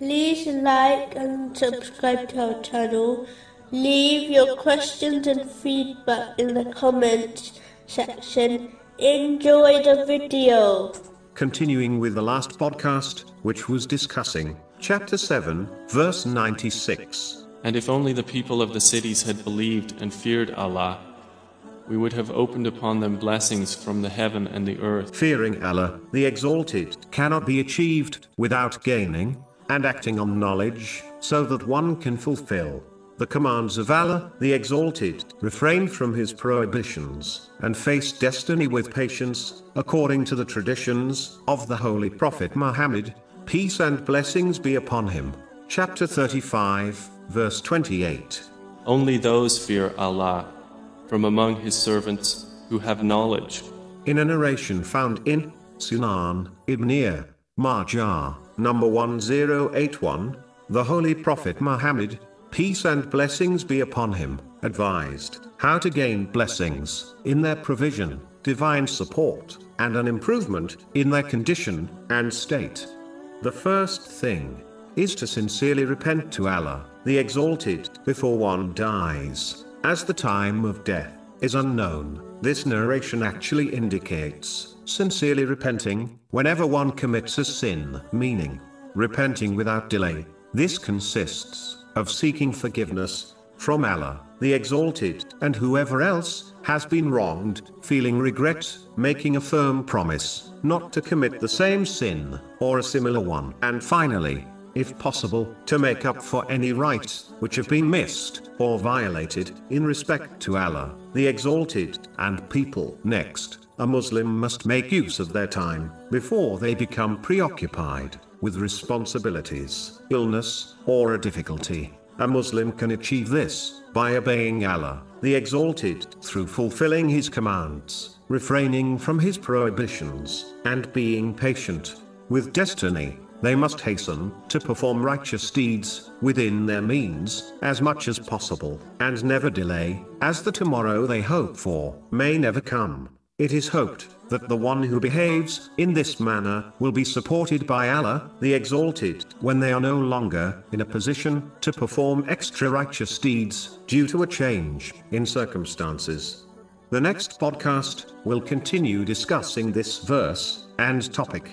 like and subscribe to our channel. Leave your questions and feedback in the comments section. Enjoy the video. Continuing with the last podcast, which was discussing chapter 7, verse 96. And if only the people of the cities had believed and feared Allah, we would have opened upon them blessings from the heaven and the earth. Fearing Allah, the Exalted, cannot be achieved without gaining and acting on knowledge, so that one can fulfill the commands of Allah, the Exalted, refrain from his prohibitions, and face destiny with patience, according to the traditions of the Holy Prophet Muhammad, peace and blessings be upon him. Chapter 35, verse 28. Only those fear Allah from among His servants who have knowledge. In a narration found in Sunan Ibn Majah, number 1081, the Holy Prophet Muhammad, peace and blessings be upon him, advised how to gain blessings in their provision, divine support, and an improvement in their condition and state. The first thing is to sincerely repent to Allah, the Exalted, before one dies, as the time of death is unknown. This narration actually indicates sincerely repenting whenever one commits a sin, meaning repenting without delay. This consists of seeking forgiveness from Allah, the Exalted, and whoever else has been wronged, feeling regret, making a firm promise not to commit the same sin or a similar one, and finally, if possible, to make up for any rights which have been missed or violated in respect to Allah, the Exalted, and people. Next, a Muslim must make use of their time before they become preoccupied with responsibilities, illness, or a difficulty. A Muslim can achieve this by obeying Allah, the Exalted, through fulfilling His commands, refraining from His prohibitions, and being patient with destiny. They must hasten to perform righteous deeds within their means as much as possible, and never delay, as the tomorrow they hope for may never come. It is hoped that the one who behaves in this manner will be supported by Allah, the Exalted, when they are no longer in a position to perform extra righteous deeds due to a change in circumstances. The next podcast will continue discussing this verse and topic.